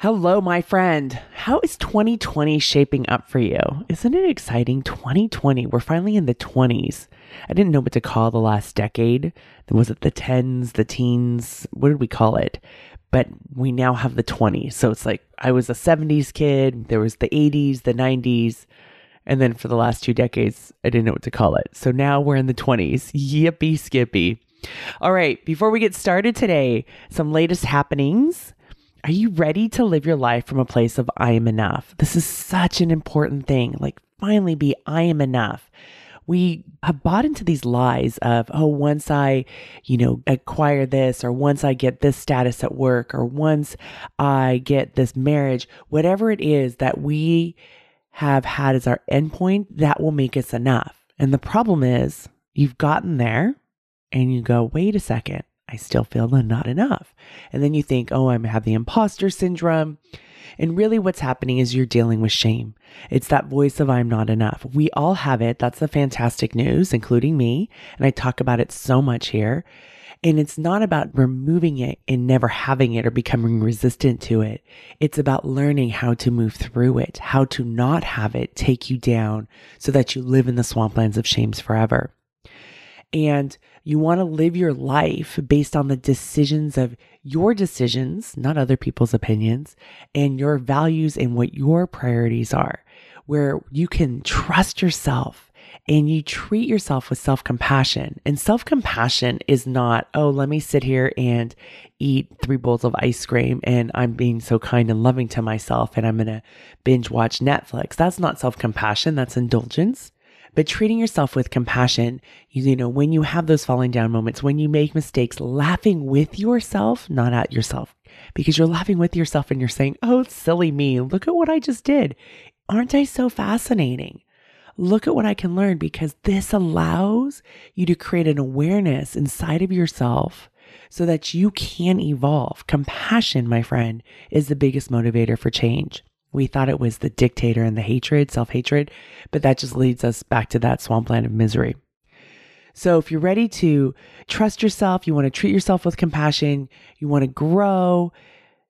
Hello, my friend. How is 2020 shaping up for you? Isn't it exciting? 2020, we're finally in the 20s. I didn't know what to call the last decade. Was it the 10s, the teens? What did we call it? But we now have the 20s. So it's like I was a 70s kid, there was the 80s, the 90s. And then for the last two decades, I didn't know what to call it. So now we're in the 20s. Yippee skippy. All right, before we get started today, some latest happenings. Are you ready to live your life from a place of I am enough? This is such an important thing. Like, finally be I am enough. We have bought into these lies of, oh, once I, you know, acquire this, or once I get this status at work, or once I get this marriage, whatever it is that we have had as our endpoint, that will make us enough. And the problem is, you've gotten there and you go, wait a second, I still feel not enough. And then you think, oh, I have the imposter syndrome. And really, what's happening is you're dealing with shame. It's that voice of I'm not enough. We all have it. That's the fantastic news, including me. And I talk about it so much here. And it's not about removing it and never having it or becoming resistant to it. It's about learning how to move through it, how to not have it take you down so that you live in the swamplands of shames forever. And you want to live your life based on the decisions of your decisions, not other people's opinions, and your values and what your priorities are, where you can trust yourself and you treat yourself with self compassion. And self compassion is not, oh, let me sit here and eat three bowls of ice cream and I'm being so kind and loving to myself and I'm going to binge watch Netflix. That's not self compassion, that's indulgence but treating yourself with compassion, you, know, when you have those falling down moments, when you make mistakes, laughing with yourself, not at yourself, because you're laughing with yourself and you're saying, Oh, silly me, look at what I just did. Aren't I so fascinating? Look at what I can learn because this allows you to create an awareness inside of yourself so that you can evolve. Compassion, my friend, is the biggest motivator for change. We thought it was the dictator and the hatred, self hatred, but that just leads us back to that swampland of misery. So, if you're ready to trust yourself, you want to treat yourself with compassion, you want to grow,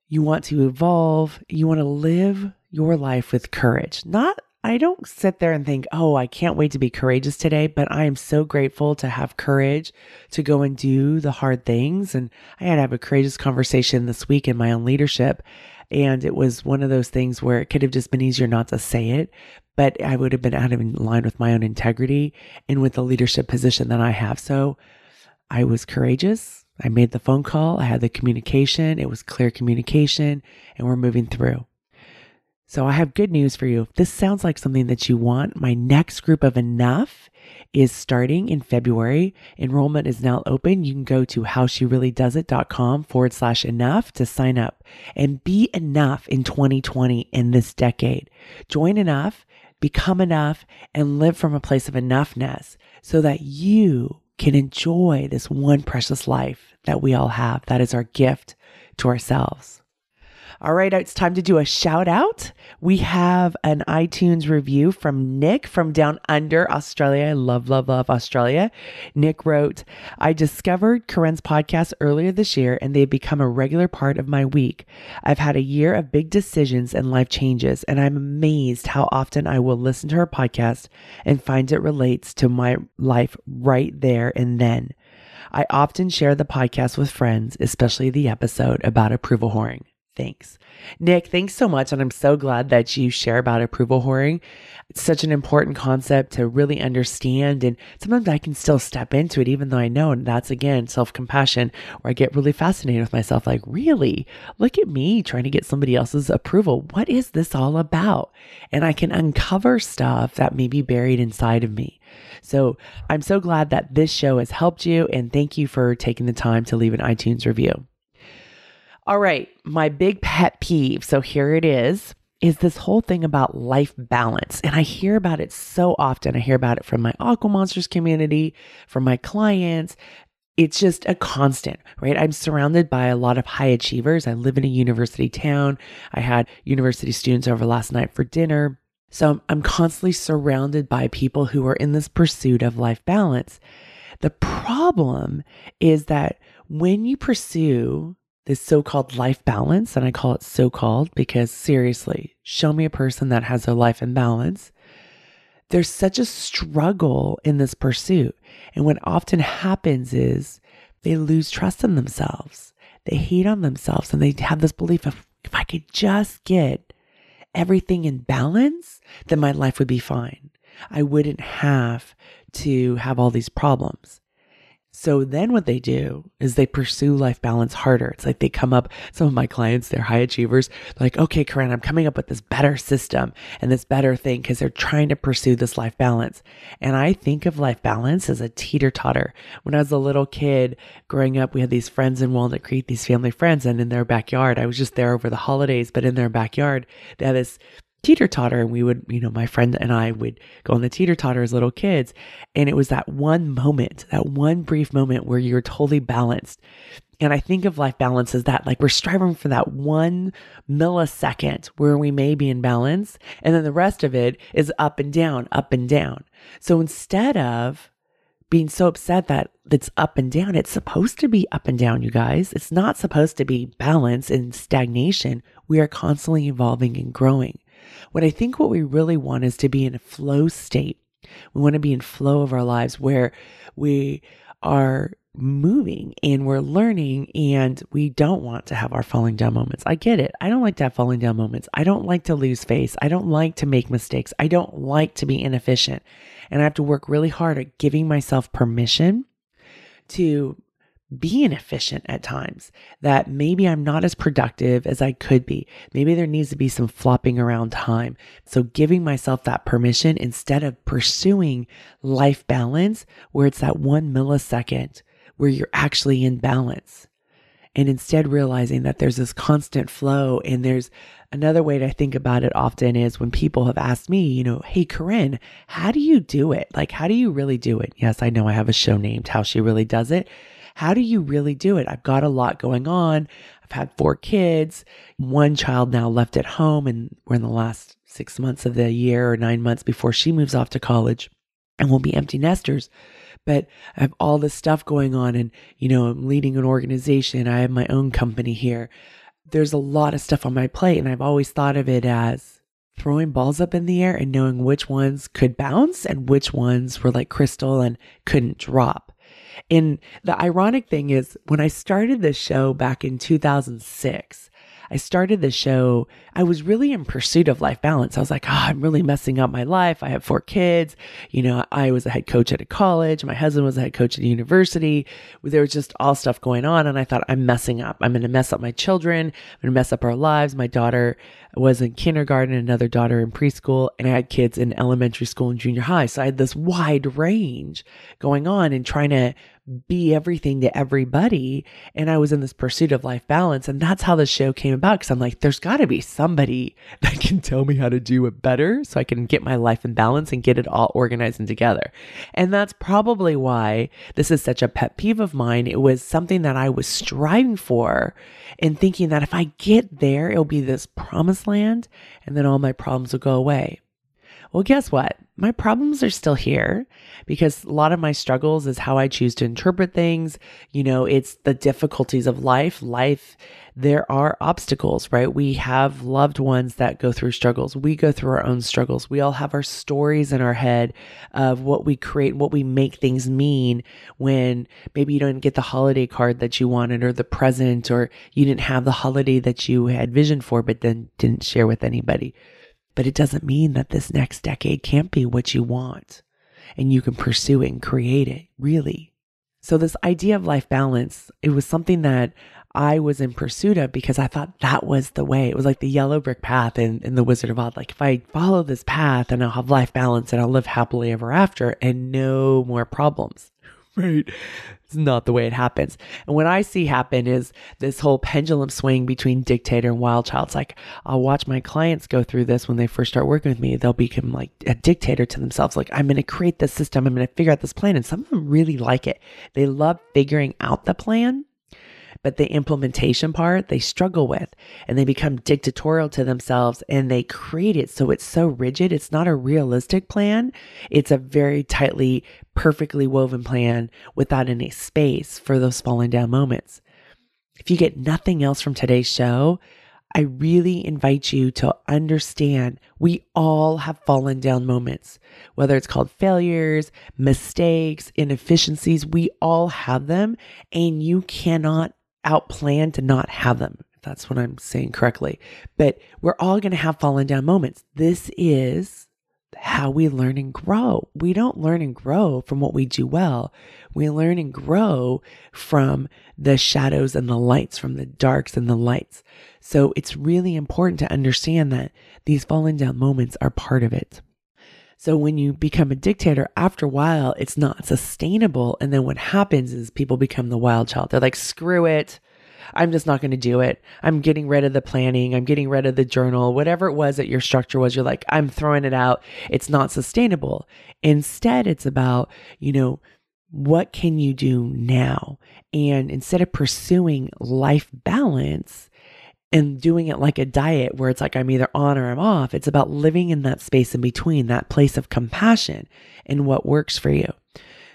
you want to evolve, you want to live your life with courage. Not, I don't sit there and think, oh, I can't wait to be courageous today, but I am so grateful to have courage to go and do the hard things. And I had to have a courageous conversation this week in my own leadership and it was one of those things where it could have just been easier not to say it, but I would have been out of line with my own integrity and with the leadership position that I have. So I was courageous. I made the phone call. I had the communication. It was clear communication and we're moving through. So I have good news for you. If this sounds like something that you want, my next group of enough is starting in February. Enrollment is now open. You can go to howshereallydoesit.com forward slash enough to sign up and be enough in 2020 in this decade. Join enough, become enough, and live from a place of enoughness so that you can enjoy this one precious life that we all have. That is our gift to ourselves. All right, it's time to do a shout out. We have an iTunes review from Nick from down under Australia. I love, love, love Australia. Nick wrote, I discovered Koren's podcast earlier this year and they've become a regular part of my week. I've had a year of big decisions and life changes, and I'm amazed how often I will listen to her podcast and find it relates to my life right there and then. I often share the podcast with friends, especially the episode about approval whoring. Thanks. Nick, thanks so much. And I'm so glad that you share about approval whoring. It's such an important concept to really understand. And sometimes I can still step into it, even though I know. And that's again self compassion, where I get really fascinated with myself. Like, really? Look at me trying to get somebody else's approval. What is this all about? And I can uncover stuff that may be buried inside of me. So I'm so glad that this show has helped you. And thank you for taking the time to leave an iTunes review. All right, my big pet peeve. So here it is. is this whole thing about life balance. And I hear about it so often. I hear about it from my Aqua Monsters community, from my clients. It's just a constant, right? I'm surrounded by a lot of high achievers. I live in a university town. I had university students over last night for dinner. So I'm constantly surrounded by people who are in this pursuit of life balance. The problem is that when you pursue this so called life balance, and I call it so called because seriously, show me a person that has a life in balance. There's such a struggle in this pursuit. And what often happens is they lose trust in themselves. They hate on themselves and they have this belief of if I could just get everything in balance, then my life would be fine. I wouldn't have to have all these problems. So then what they do is they pursue life balance harder. It's like they come up, some of my clients, they're high achievers, like, okay, Koren, I'm coming up with this better system and this better thing because they're trying to pursue this life balance. And I think of life balance as a teeter totter. When I was a little kid growing up, we had these friends in Walnut Creek, these family friends, and in their backyard, I was just there over the holidays, but in their backyard, they had this teeter totter and we would you know my friend and i would go on the teeter totter as little kids and it was that one moment that one brief moment where you're totally balanced and i think of life balance as that like we're striving for that one millisecond where we may be in balance and then the rest of it is up and down up and down so instead of being so upset that it's up and down. It's supposed to be up and down, you guys. It's not supposed to be balance and stagnation. We are constantly evolving and growing. What I think what we really want is to be in a flow state. We want to be in flow of our lives where we are moving and we're learning and we don't want to have our falling down moments. I get it. I don't like to have falling down moments. I don't like to lose face. I don't like to make mistakes. I don't like to be inefficient. And I have to work really hard at giving myself permission to be inefficient at times, that maybe I'm not as productive as I could be. Maybe there needs to be some flopping around time. So giving myself that permission instead of pursuing life balance where it's that one millisecond where you're actually in balance. And instead realizing that there's this constant flow and there's another way to think about it often is when people have asked me, you know, hey, Koren, how do you do it? Like, how do you really do it? Yes, I know I have a show named How She Really Does It. How do you really do it? I've got a lot going on. I've had four kids, one child now left at home, and we're in the last six months of the year or nine months before she moves off to college, and we'll be empty nesters. But I have all this stuff going on, and you know, I'm leading an organization. I have my own company here. There's a lot of stuff on my plate, and I've always thought of it as throwing balls up in the air and knowing which ones could bounce and which ones were like crystal and couldn't drop. And the ironic thing is, when I started this show back in 2006, I started the show, I was really in pursuit of life balance. I was like, oh, I'm really messing up my life. I have four kids. You know, I was a head coach at a college. My husband was a head coach at a university. There was just all stuff going on. And I thought, I'm messing up. I'm going to mess up my children. I'm going to mess up our lives. My daughter was in kindergarten, another daughter in preschool, and I had kids in elementary school and junior high. So I had this wide range going on and trying to be everything to everybody. And I was in this pursuit of life balance. And that's how the show came about. Cause I'm like, there's got to be somebody that can tell me how to do it better so I can get my life in balance and get it all organized and together. And that's probably why this is such a pet peeve of mine. It was something that I was striving for and thinking that if I get there, it'll be this promised land and then all my problems will go away. Well, guess what? My problems are still here because a lot of my struggles is how I choose to interpret things. You know, it's the difficulties of life. Life, there are obstacles, right? We have loved ones that go through struggles. We go through our own struggles. We all have our stories in our head of what we create, what we make things mean when maybe you don't get the holiday card that you wanted or the present, or you didn't have the holiday that you had vision for, but then didn't share with anybody. But it doesn't mean that this next decade can't be what you want and you can pursue it and create it, really. So, this idea of life balance, it was something that I was in pursuit of because I thought that was the way. It was like the yellow brick path in, in The Wizard of Oz. Like, if I follow this path and I'll have life balance and I'll live happily ever after and no more problems. right? It's not the way it happens. And what I see happen is this whole pendulum swing between dictator and wild child. It's like I'll watch my clients go through this when they first start working with me. They'll become like a dictator to themselves. Like, I'm going to create this system. I'm going to figure out this plan. And some of them really like it. They love figuring out the plan but the implementation part they struggle with and they become dictatorial to themselves and they create it so it's so rigid. It's not a realistic plan. It's a very tightly, perfectly woven plan without any space for those falling down moments. If you get nothing else from today's show, I really invite you to understand we all have fallen down moments, whether it's called failures, mistakes, inefficiencies, we all have them, and you cannot outplan to not have them. If that's what I'm saying correctly. But we're all going to have fallen down moments. This is how we learn and grow. We don't learn and grow from what we do well. We learn and grow from the shadows and the lights, from the darks and the lights. So it's really important to understand that these falling down moments are part of it. So when you become a dictator, after a while, it's not sustainable. And then what happens is people become the wild child. They're like, screw it. I'm just not going to do it. I'm getting rid of the planning. I'm getting rid of the journal, whatever it was that your structure was. You're like, I'm throwing it out. It's not sustainable. Instead, it's about, you know, what can you do now? And instead of pursuing life balance, and doing it like a diet where it's like I'm either on or I'm off. It's about living in that space in between, that place of compassion and what works for you.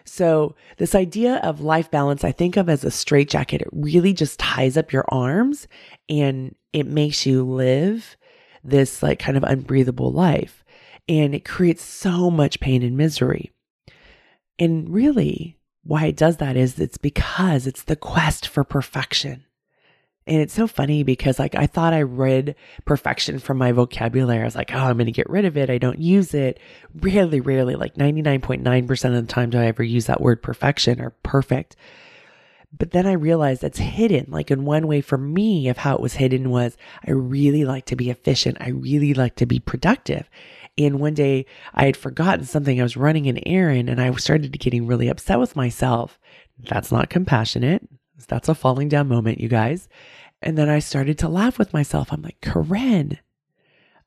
So, this idea of life balance, I think of as a straitjacket. It really just ties up your arms and it makes you live this like kind of unbreathable life. And it creates so much pain and misery. And really, why it does that is it's because it's the quest for perfection. And it's so funny because like I thought I read perfection from my vocabulary. I was like, oh, I'm going to get rid of it. I don't use it. Rarely, rarely, like 99.9% of the time do I ever use that word perfection or perfect. But then I realized that's hidden. Like in one way for me of how it was hidden was I really like to be efficient. I really like to be productive. And one day I had forgotten something. I was running an errand and I started getting really upset with myself. That's not compassionate. That's a falling down moment, you guys. And then I started to laugh with myself. I'm like, Koren,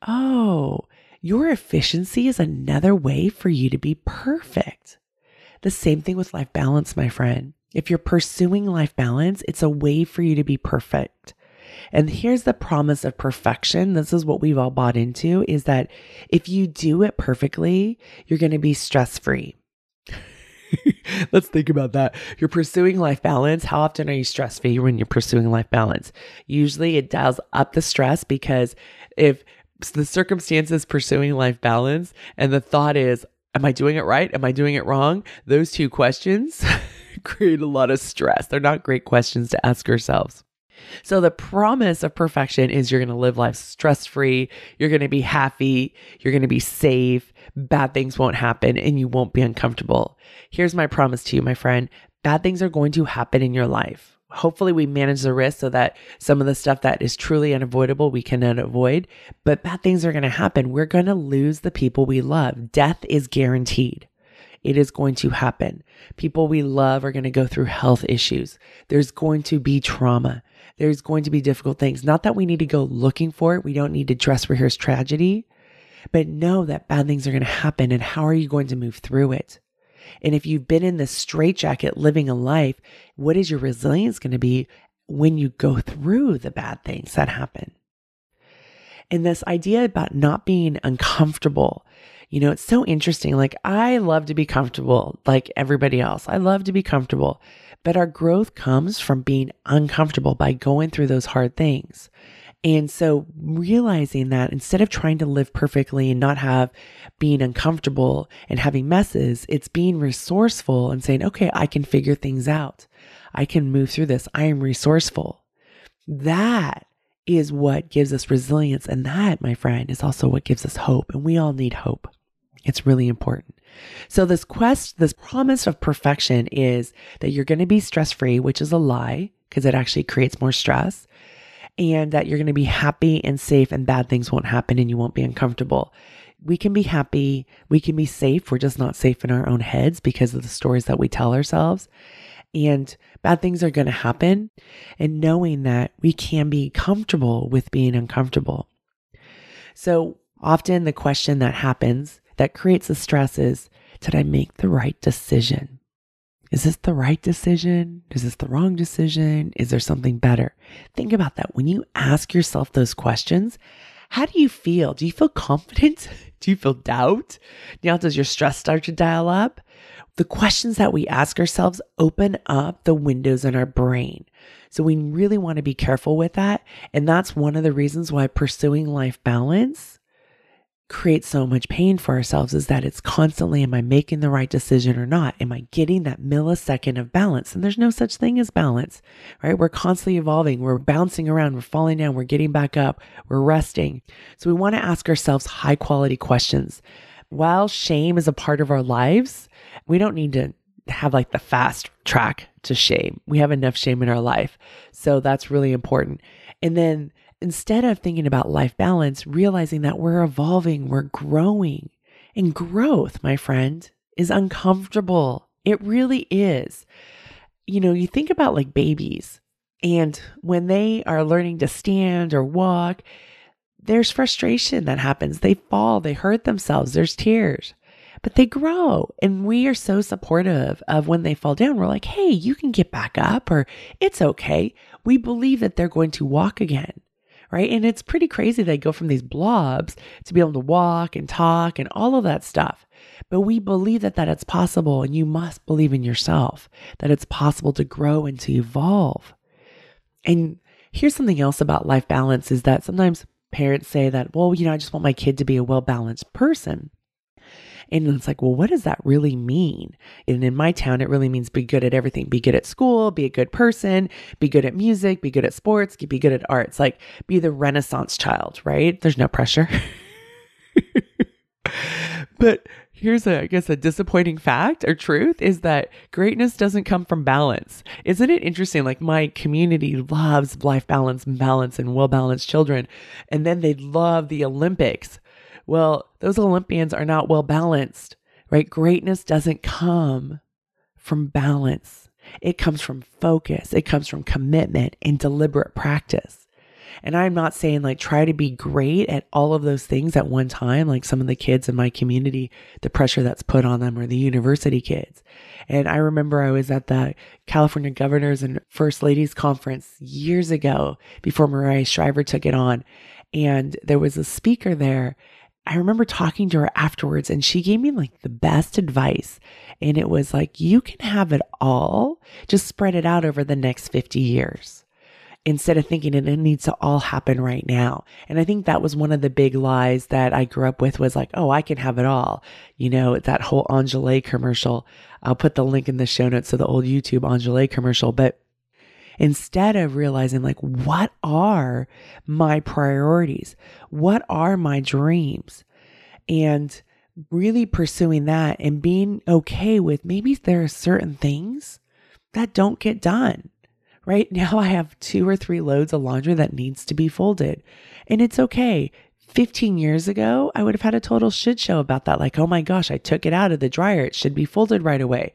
oh, your efficiency is another way for you to be perfect. The same thing with life balance, my friend. If you're pursuing life balance, it's a way for you to be perfect. And here's the promise of perfection. This is what we've all bought into is that if you do it perfectly, you're going to be stress free. Let's think about that. You're pursuing life balance. How often are you stress free when you're pursuing life balance? Usually it dials up the stress because if the circumstances pursuing life balance and the thought is, am I doing it right? Am I doing it wrong? Those two questions create a lot of stress. They're not great questions to ask ourselves. So the promise of perfection is you're going to live life stress free. You're going to be happy. You're going to be safe. Bad things won't happen and you won't be uncomfortable. Here's my promise to you, my friend. Bad things are going to happen in your life. Hopefully, we manage the risk so that some of the stuff that is truly unavoidable we cannot avoid. But bad things are going to happen. We're going to lose the people we love. Death is guaranteed. It is going to happen. People we love are going to go through health issues. There's going to be trauma. There's going to be difficult things. Not that we need to go looking for it. We don't need to dress rehearse tragedy, but know that bad things are going to happen. And how are you going to move through it? And if you've been in this straitjacket living a life, what is your resilience going to be when you go through the bad things that happen? And this idea about not being uncomfortable, you know, it's so interesting. Like, I love to be comfortable like everybody else. I love to be comfortable. But our growth comes from being uncomfortable by going through those hard things. And so realizing that instead of trying to live perfectly and not have being uncomfortable and having messes, it's being resourceful and saying, okay, I can figure things out. I can move through this. I am resourceful. That is what gives us resilience. And that, my friend, is also what gives us hope. And we all need hope. It's really important. So, this quest, this promise of perfection is that you're going to be stress free, which is a lie because it actually creates more stress, and that you're going to be happy and safe and bad things won't happen and you won't be uncomfortable. we can be happy, we can be safe. We're just not safe in our own heads because of the stories that we tell ourselves. And bad things are going to happen. And knowing that we can be comfortable with being uncomfortable. So often the question that happens that creates the stress is Did I make the right decision? Is this the right decision? Is this the wrong decision? Is there something better? Think about that. When you ask yourself those questions, how do you feel? Do you feel confident? Do you feel doubt? Now, does your stress start to dial up? The questions that we ask ourselves open up the windows in our brain. So we really want to be careful with that. And that's one of the reasons why pursuing life balance create so much pain for ourselves is that it's constantly, am I making the right decision or not? Am I getting that millisecond of balance? And there's no such thing as balance, right? We're constantly evolving. We're bouncing around. We're falling down. We're getting back up. We're resting. So we want to ask ourselves high quality questions. While shame is a part of our lives, we don't need to have like the fast track to shame. We have enough shame in our life. So that's really important. And then instead of thinking about life balance, realizing that we're evolving, we're growing. And growth, my friend, is uncomfortable. It really is. You know, you think about like babies, and when they are learning to stand or walk, there's frustration that happens. They fall, they hurt themselves, there's tears, but they grow. And we are so supportive of when they fall down. We're like, hey, you can get back up, or it's okay. We believe that they're going to walk again right? And it's pretty crazy they go from these blobs to be able to walk and talk and all of that stuff. But we believe that that it's possible and you must believe in yourself that it's possible to grow and to evolve. And here's something else about life balance is that sometimes parents say that, well, you know, I just want my kid to be a well-balanced person. And it's like, well, what does that really mean? And in my town, it really means be good at everything. Be good at school, be a good person, be good at music, be good at sports, be good at arts. Like be the renaissance child, right? There's no pressure. but here's a, I guess, a disappointing fact or truth is that greatness doesn't come from balance. Isn't it interesting? Like my community loves life balance balance and well balanced children. And then they love the Olympics. Well, those Olympians are not well balanced, right? Greatness doesn't come from balance. It comes from focus. It comes from commitment and deliberate practice. And I'm not saying like try to be great at all of those things at one time, like some of the kids in my community, the pressure that's put on them or the university kids. And I remember I was at the California Governors and First Ladies Conference years ago before Maria Shriver took it on. And there was a speaker there I remember talking to her afterwards and she gave me like the best advice. And it was like, you can have it all, just spread it out over the next 50 years instead of thinking it needs to all happen right now. And I think that was one of the big lies that I grew up with was like, oh, I can have it all. You know, that whole Enjoli commercial. I'll put the link in the show notes to the old YouTube Enjoli commercial. But instead of realizing like what are my priorities? What are my dreams? And really pursuing that and being okay with maybe there are certain things that don't get done. Right now i have two or three loads of laundry that needs to be folded. And it's okay. 15 years ago, I would have had a total shit show about that. Like, oh my gosh, I took it out of the dryer. It should be folded right away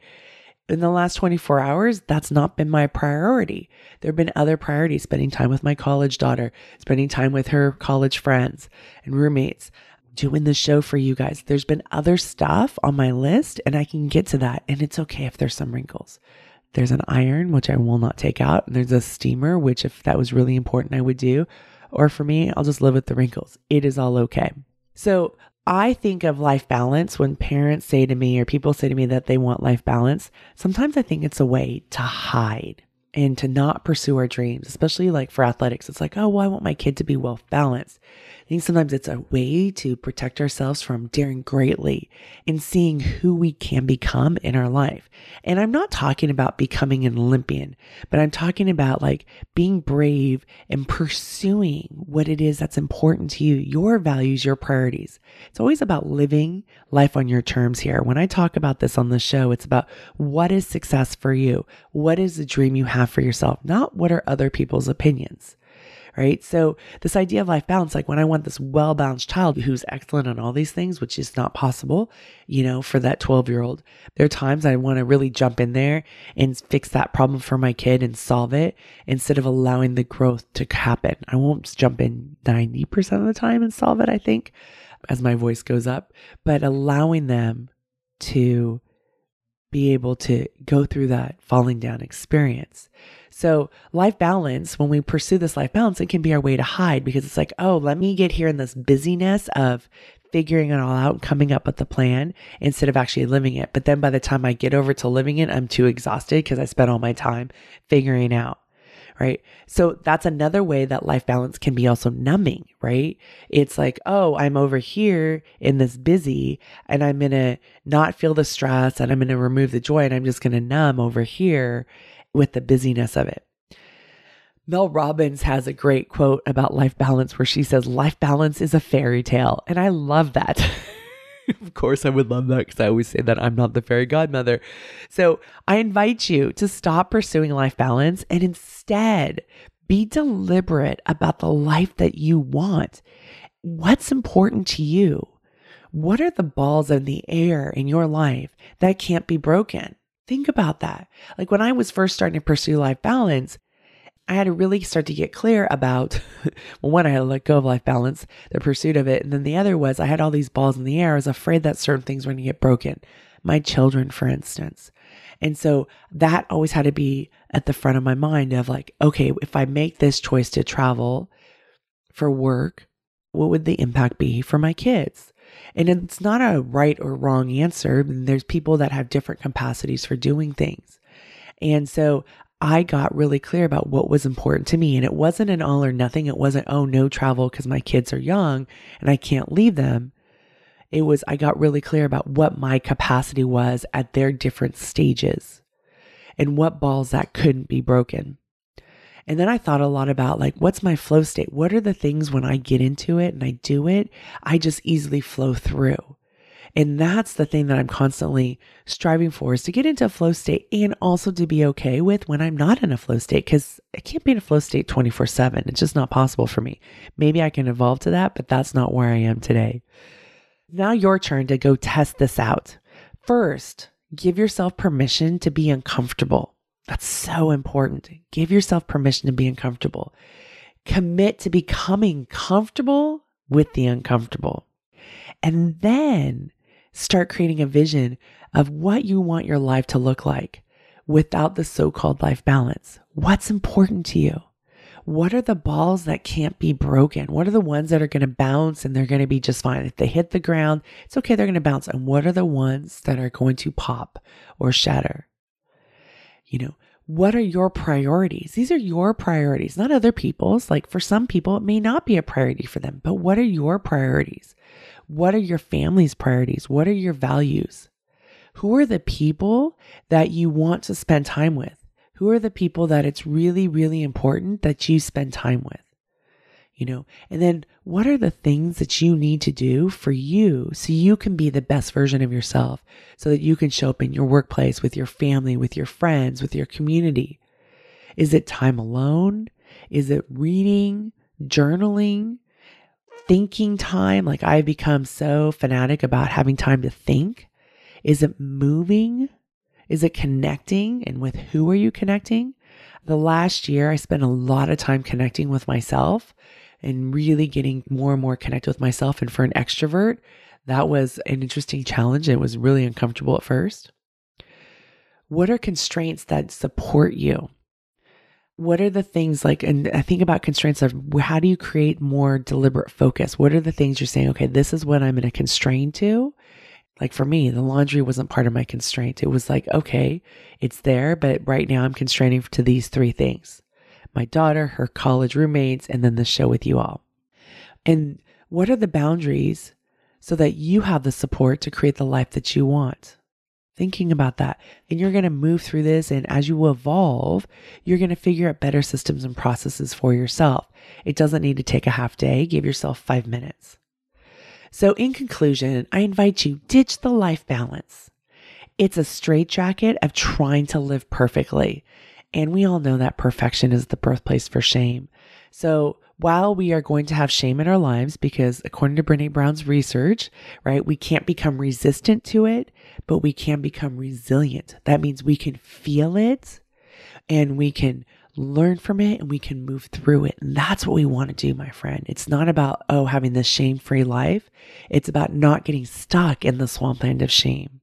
in the last 24 hours, that's not been my priority. There have been other priorities spending time with my college daughter, spending time with her college friends and roommates, doing the show for you guys. There's been other stuff on my list, and I can get to that. And it's okay if there's some wrinkles. There's an iron, which I will not take out. And there's a steamer, which if that was really important, I would do. Or for me, I'll just live with the wrinkles. It is all okay. So I think of life balance when parents say to me or people say to me that they want life balance. Sometimes I think it's a way to hide and to not pursue our dreams, especially like for athletics. It's like, oh, well, I want my kid to be well balanced. I think sometimes it's a way to protect ourselves from daring greatly and seeing who we can become in our life. And I'm not talking about becoming an Olympian, but I'm talking about like being brave and pursuing what it is that's important to you, your values, your priorities. It's always about living life on your terms here. When I talk about this on the show, it's about what is success for you? What is the dream you have for yourself? Not what are other people's opinions right? So, this idea of life balance, like when I want this well balanced child who's excellent on all these things, which is not possible, you know, for that 12 year old, there are times I want to really jump in there and fix that problem for my kid and solve it instead of allowing the growth to happen. I won't jump in 90% of the time and solve it, I think, as my voice goes up, but allowing them to be able to go through that falling down experience. So, life balance, when we pursue this life balance, it can be our way to hide because it's like, oh, let me get here in this busyness of figuring it all out coming up with the plan instead of actually living it. But then by the time I get over to living it, I'm too exhausted because I spent all my time figuring out right? So that's another way that life balance can be also numbing, right? It's like, oh, I'm over here in this busy and I'm going to not feel the stress and I'm going to remove the joy and I'm just going to numb over here with the busyness of it. Mel Robbins has a great quote about life balance where she says, Life balance is a fairy tale. And I love that. of course, I would love that because I always say that I'm not the fairy godmother. So I invite you to stop pursuing life balance and instead be deliberate about the life that you want. What's important to you? What are the balls in the air in your life that can't be broken? Think about that. Like when I was first starting to pursue life balance, I had to really start to get clear about well, one, I had to let go of life balance, the pursuit of it. And then the other was I had all these balls in the air. I was afraid that certain things were going to get broken. My children, for instance. And so that always had to be at the front of my mind of like, okay, if I make this choice to travel for work, what would the impact be for my kids? And it's not a right or wrong answer. There's people that have different capacities for doing things. And so I got really clear about what was important to me. And it wasn't an all or nothing. It wasn't, oh, no travel because my kids are young and I can't leave them. It was, I got really clear about what my capacity was at their different stages and what balls that couldn't be broken. And then I thought a lot about like, what's my flow state? What are the things when I get into it and I do it, I just easily flow through. And that's the thing that I'm constantly striving for is to get into a flow state and also to be okay with when I'm not in a flow state because I can't be in a flow state 24 7. It's just not possible for me. Maybe I can evolve to that, but that's not where I am today. Now, your turn to go test this out. First, give yourself permission to be uncomfortable. That's so important. Give yourself permission to be uncomfortable. Commit to becoming comfortable with the uncomfortable. And then start creating a vision of what you want your life to look like without the so called life balance. What's important to you? What are the balls that can't be broken? What are the ones that are going to bounce and they're going to be just fine? If they hit the ground, it's okay, they're going to bounce. And what are the ones that are going to pop or shatter? You know, what are your priorities? These are your priorities, not other people's. Like for some people, it may not be a priority for them, but what are your priorities? What are your family's priorities? What are your values? Who are the people that you want to spend time with? Who are the people that it's really, really important that you spend time with? you know, and then what are the things that you need to do for you so you can be the best version of yourself so that you can show up in your workplace with your family, with your friends, with your community? Is it time alone? Is it reading, journaling, thinking time? Like I've become so fanatic about having time to think. Is it moving? Is it connecting? And with who are you connecting? The last year, I spent a lot of time connecting with myself and really getting more and more connected with myself. And for an extrovert, that was an interesting challenge. It was really uncomfortable at first. What are constraints that support you? What are the things like, and I think about constraints of how do you create more deliberate focus? What are the things you're saying, okay, this is what I'm going to constrain to? Like for me, the laundry wasn't part of my constraint. It was like, okay, it's there, but right now I'm constraining to these three things my daughter, her college roommates, and then the show with you all. And what are the boundaries so that you have the support to create the life that you want? Thinking about that. And you're going to move through this. And as you evolve, you're going to figure out better systems and processes for yourself. It doesn't need to take a half day. Give yourself five minutes. So, in conclusion, I invite you ditch the life balance. It's a straitjacket of trying to live perfectly. And we all know that perfection is the birthplace for shame. So while we are going to have shame in our lives, because according to Brene Brown's research, right, we can't become resistant to it, but we can become resilient. That means we can feel it and we can learn from it and we can move through it. And that's what we want to do, my friend. It's not about, oh, having this shame free life. It's about not getting stuck in the swampland of shame.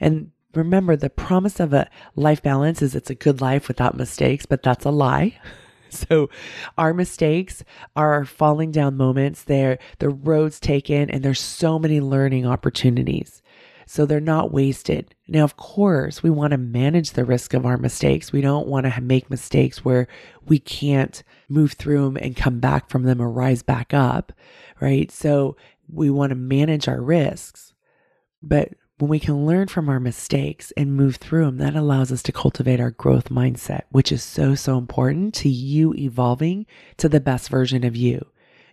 And remember, the promise of a life balance is it's a good life without mistakes, but that's a lie. So our mistakes are falling down moments. They're the roads taken and there's so many learning opportunities. So they're not wasted. Now, of course, we want to manage the risk of our mistakes. We don't want to make mistakes where we can't move through them and come back from them or rise back up, right? So we want to manage our risks. But when we can learn from our mistakes and move through them, that allows us to cultivate our growth mindset, which is so, so important to you evolving to the best version of you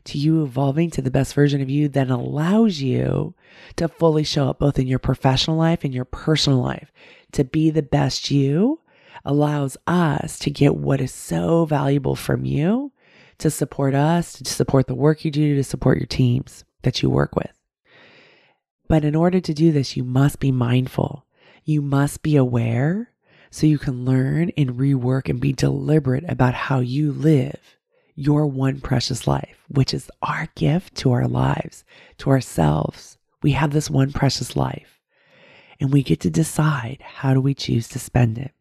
to you evolving to the best version of you that allows you to fully show up both in your professional life and your personal life. To be the best you allows us to get what is so valuable from you to support us, to support the work you do, to support your teams that you work with. But in order to do this, you must be mindful. You must be aware so you can learn and rework and be deliberate about how you live your one precious life, which is our gift to our lives, to ourselves. We have this one precious life and we get to decide how do we choose to spend it.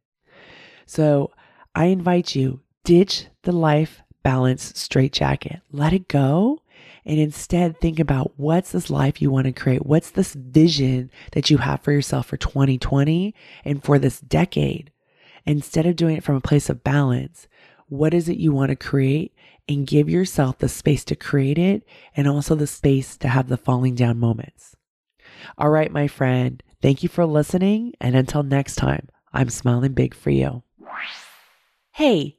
So I invite you, ditch the life balance straitjacket. Let it go and instead think about what's this life you want to create? What's this vision that you have for yourself for 2020 and for this decade? Instead of doing it from a place of balance, what is it you want to create and give yourself the space to create it and also the space to have the falling down moments. All right, my friend, thank you for listening. And until next time, I'm smiling big for you. Hey,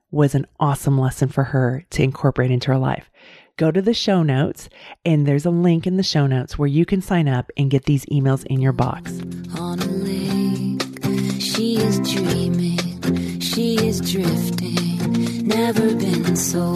was an awesome lesson for her to incorporate into her life. Go to the show notes, and there's a link in the show notes where you can sign up and get these emails in your box. On a lake, she is dreaming, she is drifting, never been so